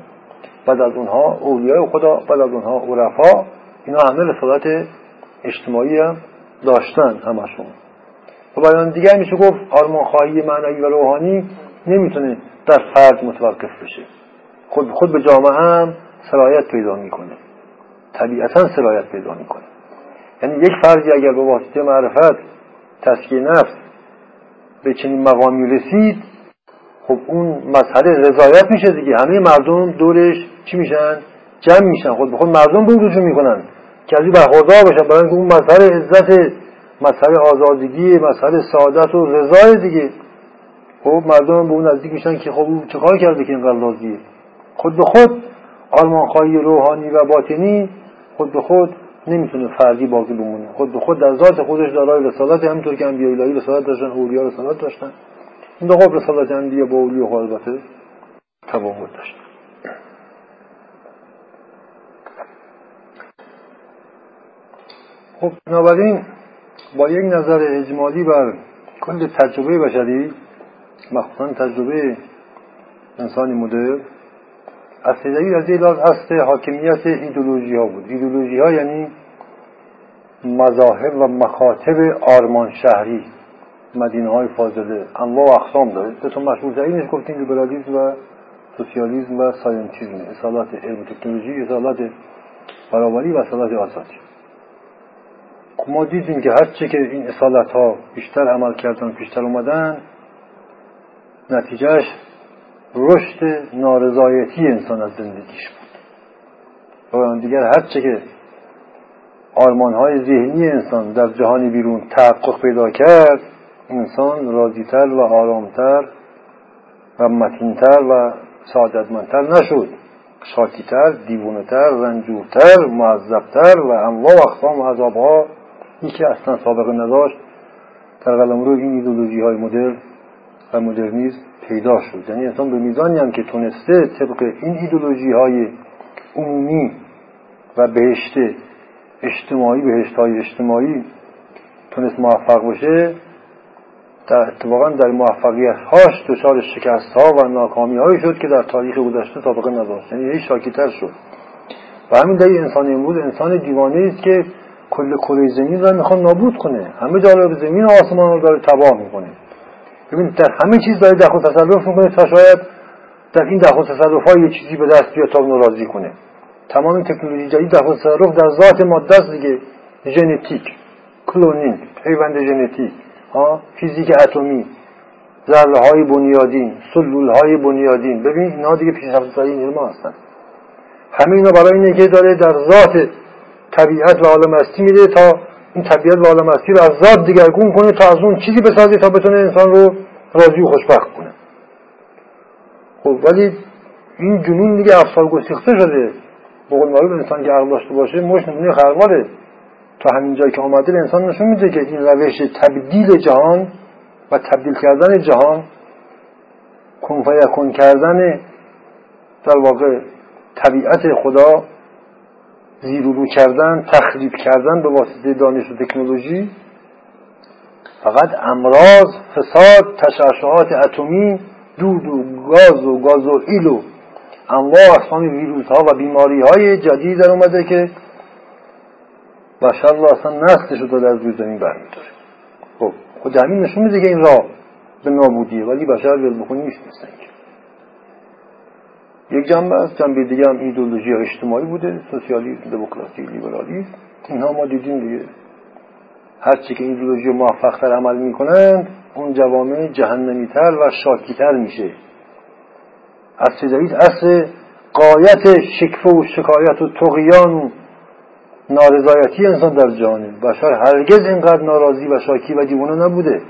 بعد از اونها اولیای خدا بعد از اونها عرفا اینا همه رسالت اجتماعی هم داشتن همشون. و بیان دیگر میشه گفت آرمان خواهی معنوی و روحانی نمی‌تونه در فرد متوقف بشه. خود خود به جامعه هم سرایت پیدا می‌کنه. طبیعتا سرایت پیدا می‌کنه. یعنی یک فردی اگر به واسطه معرفت تسکیه نفس به چنین مقامی رسید خب اون مسئله رضایت میشه دیگه. همه مردم دورش چی میشن؟ جمع میشن. خود به خود مردم به رجوع می‌کنن. که از این برخوردار باشن. برای اون مسئله عزت مسئله آزادگی مسئله سعادت و رضای دیگه. خب مردم به اون نزدیک میشن که خب چه چیکار کرده که اینقدر راضیه خود به خود آرمانخواهی روحانی و باطنی خود به خود نمی‌تونه فردی باقی بمونه. خود به خود در ذات خودش دارای رسالت همینطور که انبیاء الهی رسالت داشتن اولیا رسالت داشتن. این خب رسالت انبیا با اولیاء خب البته تفاوت داشتن. خب بنابراین با یک نظر اجمالی بر کل تجربه بشری مخصوصا تجربه انسانی مدر از از این اصل حاکمیت ایدولوژی ها بود. ایدولوژی ها یعنی مذاهب و مخاطب آرمان شهری مدینه های فاضله. انواع و اقسام داره. دو تا مشهورترینش گفتیم لیبرالیسم و سوسیالیسم و ساینتیزم. اصالات علم تکنولوژی اصالات برابری و اصالت آزادی. ما دیدیم که هرچه که این اصالت ها بیشتر عمل کردن بیشتر اومدن نتیجهش رشد نارضایتی انسان از زندگیش بود. و دیگر هرچه که آرمان های ذهنی انسان در جهان بیرون تحقق پیدا کرد انسان راضیتر و آرامتر و متینتر و سعادتمندتر نشد. شاکیتر دیوونهتر رنجورتر معذبتر و انواع و اقسام عذابها این که اصلا سابقه نداشت در قلمرو این ایدولوژی های مدرن و مدرنیزم پیدا شد. یعنی انسان به میزانی هم که تونسته طبق این ایدولوژی های عمومی و بهشت اجتماعی بهشت های اجتماعی تونست موفق باشه در اتفاقا در موفقیت هاش دچار شکست ها و ناکامی هایی شد که در تاریخ گذشته سابقه نداشت یعنی هیچ شاکیتر شد. و همین دلیل انسان امروز انسان دیوانه است که کل کره زمین را می‌خواد نابود کنه. همه جانب زمین و آسمان رو داره تباه می‌کنه. ببین در همه چیز داره دخل تصرف می‌کنه تا شاید در این دخل تصرف های یه چیزی به دست بیاد تا ناراضی کنه. تمام این تکنولوژی جدید دخل تصرف در ذات ماده است دیگه ژنتیک کلونینگ پیوند ژنتیک ها فیزیک اتمی ذره های بنیادین سلول های بنیادین. ببین اینا دیگه پیشرفت ما هستن. همه اینا برای اینه که داره در ذات طبیعت و عالم هستی میده تا این طبیعت و عالم هستی رو از ذات دیگرگون کنه تا از اون چیزی بسازه تا بتونه انسان رو راضی و خوشبخت کنه. خب ولی این جنون دیگه افسار گسیخته شده. بقول معروف انسان که عقل داشته باشه مش نمونه خرماله تا همین جایی که آمده انسان نشون میده که این روش تبدیل جهان و تبدیل کردن جهان کن کردن در واقع طبیعت خدا زیرورو کردن تخریب کردن به واسطه دانش و تکنولوژی فقط امراض فساد تشعشعات اتمی دود و گاز و گاز و ایلو انواع اقسام ویروس ها و بیماری های جدید در اومده که بشر رو اصلا نسلش رو از روی زمین برمیداره. خب خود همین نشون میده که این راه به نابودیه ولی بشر ول بخونی نیست نیستن یک جنبه است. جنبه دیگه هم ایدولوژی اجتماعی بوده. سوسیالیسم دموکراسی لیبرالیسم. اینها ما دیدیم دیگه. هرچی که ایدولوژی موفقتر عمل می‌کنند اون جوامع جهنمیتر و شاکیتر میشه. اصل جدید اصل قایت شکفه و شکایت و تقیان و نارضایتی انسان در جهانه. بشر هرگز اینقدر ناراضی و شاکی و دیوانه نبوده.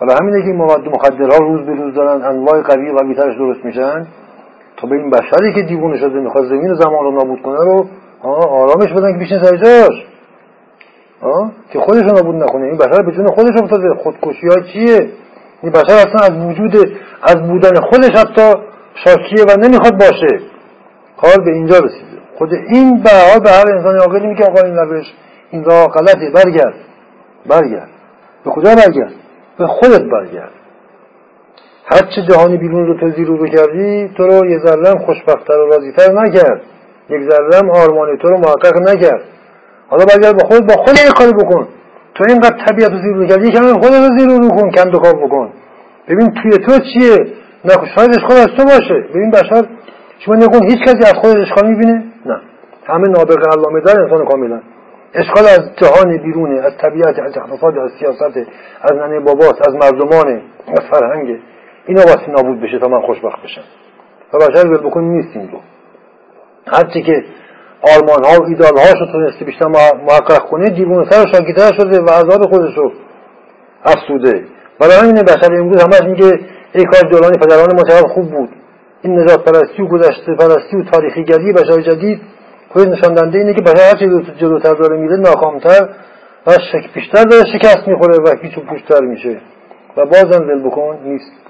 حالا همینه که مواد مخدرها روز به روز دارن انواع قوی و قویترش درست میشن. به این بشری که دیوونه شده می‌خواد زمین و زمان رو نابود کنه رو آرامش بدن که بیشتر سر جاش. که خودش رو نابود نکنه. این بشر به جون خودش افتاده. خودکشی ها چیه؟ این بشر اصلا از وجود از بودن خودش حتی شاکیه و نمی‌خواد باشه. کار به اینجا رسیده. خود این به حال به هر انسان عاقلی میگه آقا این روش این راه غلطه. برگرد. برگرد. به خدا برگرد؟ به خودت برگرد. هر چه جهانی بیرون رو تو زیرو رو کردی تو رو یه ذرم خوشبختتر و راضیتر نکرد. یک ذرم آرمان تو رو محقق نکرد. حالا برگرد با خود با خود کاری بکن. تو اینقدر طبیعت رو زیرو کردی کمی خود رو زیرو رو کن کم کار بکن. ببین توی تو چیه؟ شاید اشکال از تو باشه. ببین بشر شما نکن هیچ کسی از خودش اشکال می‌بینه نه. همه نابغه علامه در انسان کاملا. اشکال از جهان بیرونه از طبیعت از اقتصاد از سیاست از ننه باباست از مردمان از فرهنگ. اینا واسه نابود بشه تا من خوشبخت بشم. و بشر ول بکن این رو هرچی که آرمان ها و ایدال هاش رو تونسته بیشتر محقق کنه دیوون سر شاکیتر شده و عذاب خودش رو افسوده. برای همین بشر امروز همش میگه ای کار جولانی پدران ما خوب بود. این نجات پرستی و گذشته پرستی و تاریخی گری بشر جدید خود نشاندنده اینه که بشر هرچی جلوتر داره میره ناکامتر و شک بیشتر داره شکست می‌خوره و پیچ و پوشتر میشه. و بازم دل بکن نیست.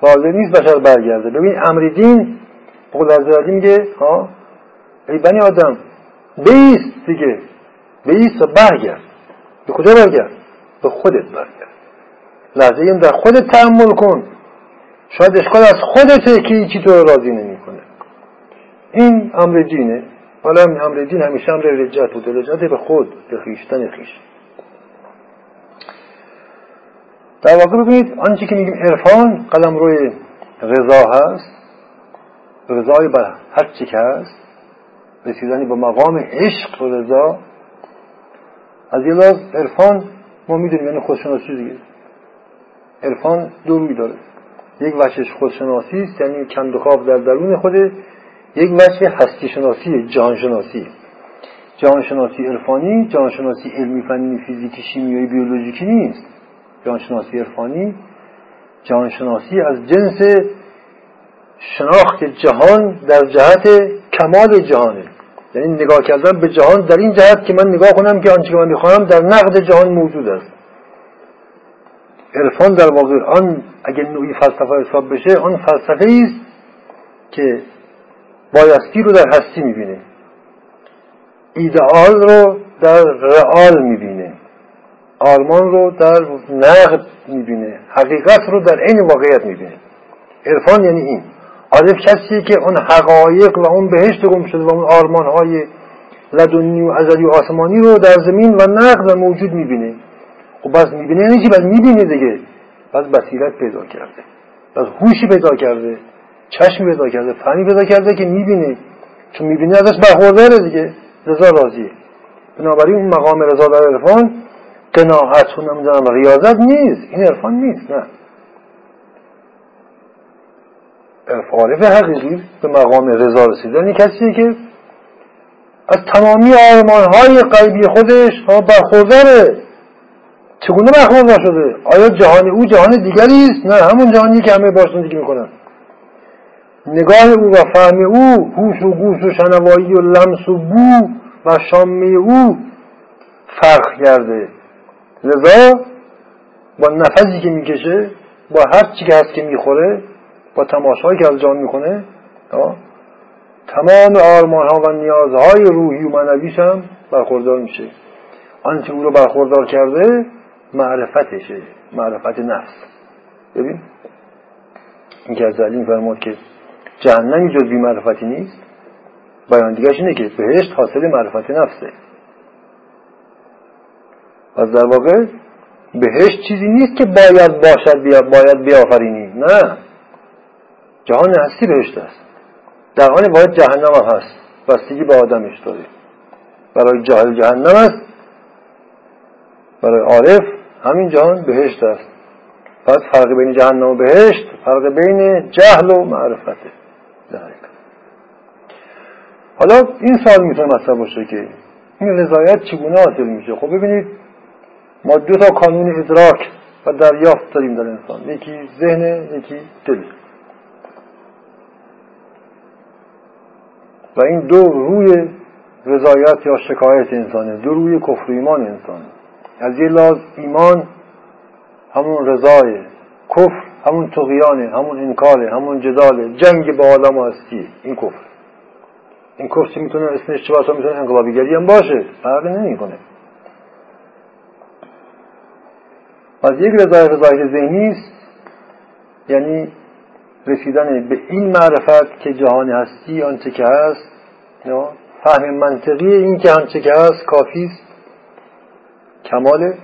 حاضر نیست بشر برگرده. ببین امر دین قول از میگه ها؟ ای بنی آدم بیست دیگه بیست و برگرد. به کجا برگرد؟ به خودت برگرد. لحظه این در خودت تحمل کن. شاید اشکال از خودته که چی تو راضی نمی‌کنه. این امر دینه. حالا امر دین همیشه امر رجت بود رجت به خود به خیشتن خیش. در واقع ببینید آنچه که میگیم عرفان قلم روی رضا هست رضای بر هر چی که هست رسیدن به مقام عشق و رضا. از یه لحاظ عرفان ما می‌دونیم یعنی خودشناسی دیگه. عرفان دو روی داره. یک وجهش خودشناسی است یعنی کند خواب در درون خوده. یک وجه هستی شناسی جهان شناسی جهان شناسی عرفانی جهان شناسی علمی فنی فیزیکی شیمیایی بیولوژیکی نیست. جهان شناسی عرفانی جهان شناسی از جنس شناخت جهان در جهت کمال جهانه. یعنی نگاه کردن به جهان در این جهت که من نگاه کنم که آنچه که من می‌خواهم در نقد جهان موجود است. عرفان در واقع آن اگر نوعی فلسفه حساب بشه آن فلسفه است که بایستی رو در هستی می‌بینه. ایدئال رو در رئال می‌بینه. آرمان رو در نقد می‌بینه. حقیقت رو در عین واقعیت می‌بینه. عرفان یعنی این. عارف کسی که اون حقایق و اون بهشت گم شده و اون آرمان های لدنی و ازلی و آسمانی رو در زمین و نقد و موجود می‌بینه. خب بس می‌بینه یعنی چی؟ بس می‌بینه دیگه. بس بصیرت پیدا کرده. بس هوشی پیدا کرده. چشمی پیدا کرده. فهمی پیدا کرده که می‌بینه. چون می‌بینه ازش برخورداره دیگه. رضا راضیه. بنابراین اون مقام رضا در عرفان قناعت و نمی‌دونم ریاضت نیست. این عرفان نیست نه. عارف حقیقی به مقام رضا رسیدن کسیه که از تمامی های قلبی خودش برخورداره چگونه برخوردار شده آیا جهان او جهان دیگری است؟ نه همون جهانی که همه باش زندگی می‌کنن. نگاه او و فهم او هوش و گوش و شنوایی و لمس و بو و شامه او فرق کرده. لذا با نفسی که می‌کشه با هر چی که هست که می‌خوره با تماشایی که از جان می‌کنه تمام آرمان ها و نیازهای روحی و معنویش هم برخوردار میشه. آنچه او رو برخوردار کرده معرفتشه معرفت نفس. ببین این که از میفرماد که جهنمی جز بی معرفتی نیست بیان دیگرش اینه که بهشت حاصل معرفت نفسه. و در واقع بهشت چیزی نیست که باید باشد بیا باید بیافرینی. نه. جهان هستی بهشت است در حال باید جهنم هم هست. بستگی به آدمش داره برای جاهل جهنم است. برای عارف همین جهان بهشت است. پس فرق بین جهنم و بهشت فرق بین جهل و معرفته حالا این سال می‌تونه مطرح باشه که این رضایت چگونه حاصل میشه؟ خب ببینید ما دو تا کانون ادراک و دریافت داریم در انسان. یکی ذهن یکی دل. و این دو روی رضایت یا شکایت انسانه دو روی کفر ایمان انسان از یه لاز ایمان همون رضای کفر همون تقیانه همون انکاره همون جداله. جنگ با عالم هستی این کفر. این کفر می‌تونه؟ اسمش چه می‌تونه انقلابیگری هم باشه. فرقی نمی‌کنه. از یک رضای رضای ذهنی است. یعنی رسیدن به این معرفت که جهان هستی آنچه که هست فهم منطقی این که آنچه که هست کافی است. کماله.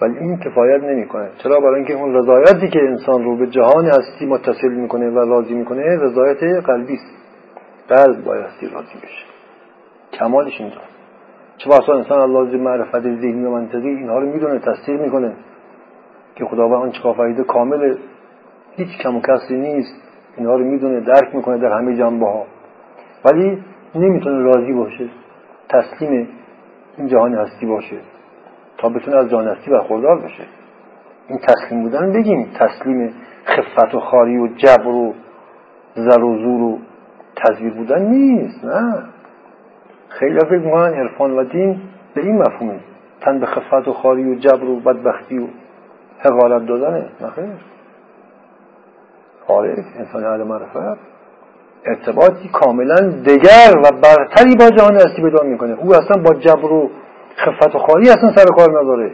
ولی این کفایت نمی‌کنه. چرا؟ برای اینکه اون رضایتی که انسان رو به جهان هستی متصل می‌کنه و راضی می‌کنه رضایت قلبی است. قلب بایستی راضی بشه. کمالش اینجا چه بسا انسان الله معرفت ذهنی و منطقی اینها رو می‌دونه تصدیق می‌کنه. که خداوند آنچه آفریده کامل هیچ کم و کسی نیست. اینها رو می‌دونه درک می‌کنه در همه جنبه ها ولی نمی‌تونه راضی باشه. تسلیم این جهان هستی باشه. تا بتونه از جهان هستی برخوردار بشه. این تسلیم بودن بگیم. تسلیم خفت و خاری و جبر و زر و زور و تزویر بودن نیست نه. خیلی فکر می‌کنن عرفان و دین به این مفهومه. تن به خفت و خاری و جبر و بدبختی و حقارت دادنه نخیر عارف انسان اهل معرفت. ارتباطی کاملا دگر و برتری با جهان هستی پیدا می‌کنه. او اصلا با جبر و خفت و خاری اصلا سر کار نداره.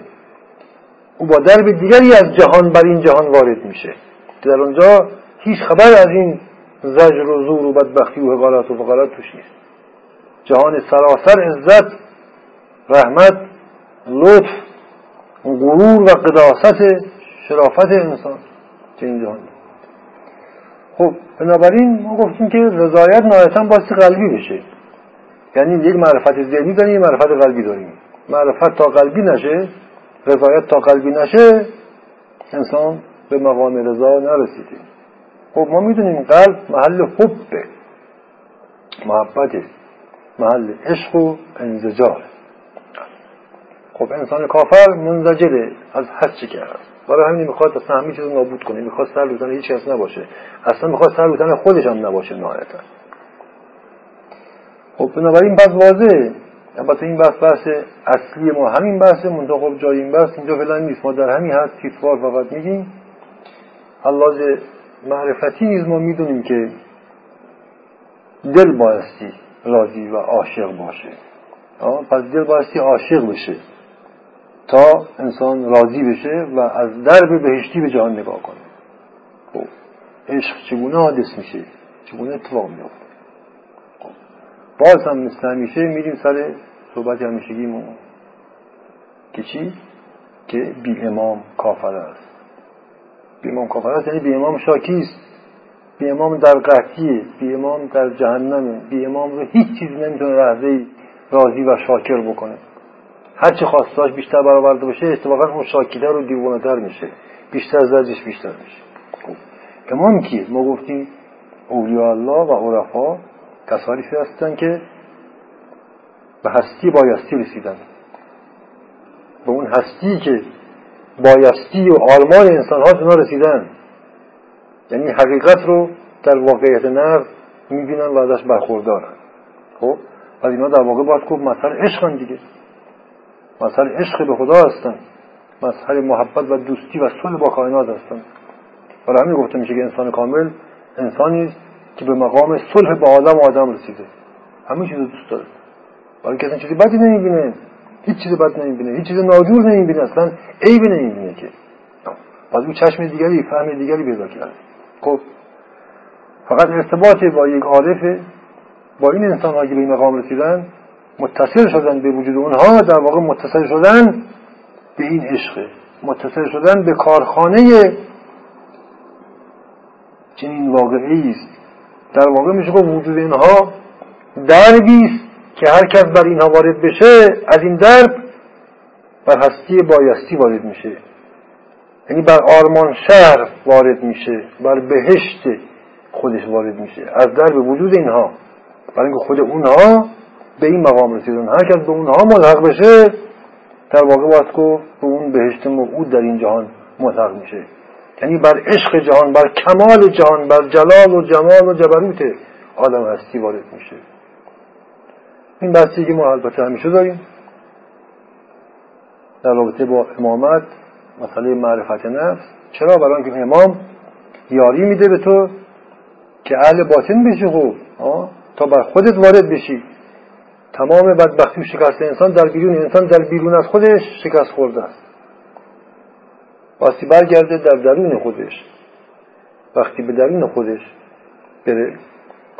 او با درب دیگری از جهان بر این جهان وارد میشه. در اونجا هیچ خبر از این زجر و زور و بدبختی و حقارت و فقارت توش نیست. جهان سراسر عزت رحمت لطف غرور و قداست شرافت انسان چه این جهان. خب بنابراین ما گفتیم که رضایت نهایتا باستی قلبی بشه. یعنی یک معرفت ذهنی داریم یک معرفت قلبی داریم. معرفت تا قلبی نشه رضایت تا قلبی نشه انسان به مقام رضا نرسیده. خب ما می‌دونیم قلب محل حبه محبت محل عشق و انزجار خب انسان کافر منزجره از هر چی که هست. برای همین می‌خواد اصلا همه چیز نابود کنه. می‌خواد سر بزنه هیچ کس نباشه. اصلا می‌خواد سر بزنه خودش هم نباشه نهایتا. خب بنابراین بس واضحه. البته این بحث بحث اصلی ما همین بحثه. منتها خب جای این بحث اینجا فعلا نیست. ما در همین حد تیتوار فقط میگیم. حلاز معرفتی نیز ما می‌دونیم که دل بایستی راضی و عاشق باشه. پس دل بایستی عاشق بشه. تا انسان راضی بشه و از درب بهشتی به جهان نگاه کنه. خب عشق چگونه حادث میشه؟ چگونه اتفاق میفته خب باز هم مثل همیشه میریم سر صحبت همیشگیمون که چی؟ که بی امام کافر است. بی امام کافر است یعنی بی امام شاکیست بی امام در قطعیه بی امام در جهنمه بی امام رو هیچ چیز نمی‌تونه لحظه راضی و شاکر بکنه. هر چی خواستاش بیشتر برآورده باشه اتفاقا اون شاکیتر و دیوانهتر میشه. بیشتر زجش بیشتر میشه. خب. امام کیه؟ ما گفتیم اولیاء الله و عرفا کسانی هستن که به هستی بایستی رسیدن. به اون هستی که بایستی و آرمان انسان ها رسیدن. یعنی حقیقت رو در واقعیت نقد می‌بینن و ازش برخوردارن. خب. از اینا در واقع باید گفت مثل عشقن دیگه. مثل عشق به خدا هستن. مثل محبت و دوستی و صلح با کائنات هستن. برای همین گفته میشه که انسان کامل انسانی است که به مقام صلح با آدم و آدم رسیده. همه چیز دوست داره. برای اصلا چیزی بدی نمی‌بینه. هیچ چیز بد نمی‌بینه. هیچ چیز ناجور نمی‌بینه. اصلا عیبی نمی‌بینه که. باز او چشم دیگری فهم دیگری پیدا کرد خب. فقط ارتباط با یک عارف با این انسان که به این مقام رسیدن متصل شدن به وجود اونها در واقع متصل شدن به این عشق متصل شدن به کارخانه چنین واقعی است. در واقع میشه که وجود اینها دربی است که هر کس بر اینها وارد بشه از این درب بر هستی بایستی وارد میشه. یعنی بر آرمان شهر وارد میشه بر بهشت خودش وارد میشه. از درب وجود اینها. برای اینکه خود اونها به این مقام رسیدن. هر کس به اونها ملحق بشه در واقع باید گفت به اون بهشت موعود در این جهان ملحق میشه. یعنی بر عشق جهان بر کمال جهان بر جلال و جمال و جبروت آدم هستی وارد میشه. این بحثی که ما البته همیشه داریم. در رابطه با امامت مسئله معرفت نفس. چرا؟ برای اینکه امام یاری میده به تو که اهل باطن بشی خوب تا بر خودت وارد بشی. تمام بدبختی و شکست انسان در بیرون انسان در بیرون از خودش شکست خورده است. وقتی برگرده در درون خودش وقتی به درون خودش بره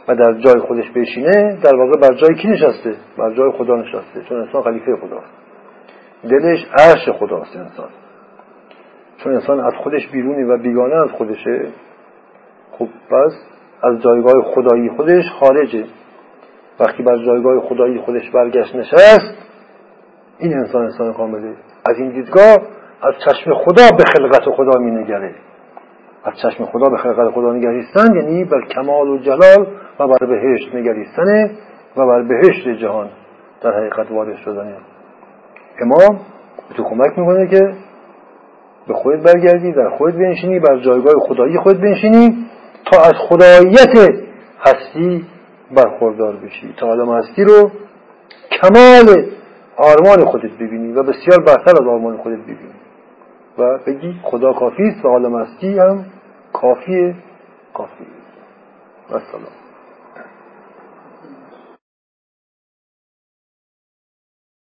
و در جای خودش بشینه در واقع بر جای کی نشسته؟ بر جای خدا نشسته چون انسان خلیفه خداست. دلش عرش خداست انسان. چون انسان از خودش بیرونی و بیگانه از خودشه خب پس از جایگاه خدایی خودش خارجه. وقتی بر جایگاه خدایی خودش برگشت نشست این انسان انسان کامله از این دیدگاه از چشم خدا به خلقت خدا می نگره از چشم خدا به خلقت خدا نگریستن یعنی بر کمال و جلال و بر بهشت نگریستن و بر بهشت جهان در حقیقت وارد شدن امام به تو کمک می‌کنه که به خودت برگردی در خودت بنشینی بر جایگاه خدایی خودت بنشینی تا از خداییت هستی برخوردار بشی. تا آدم هستی رو کمال آرمان خودت ببینی و بسیار برتر از آرمان خودت ببینی. و بگی خدا کافی است و عالم هستی هم کافیه. کافی و سلام.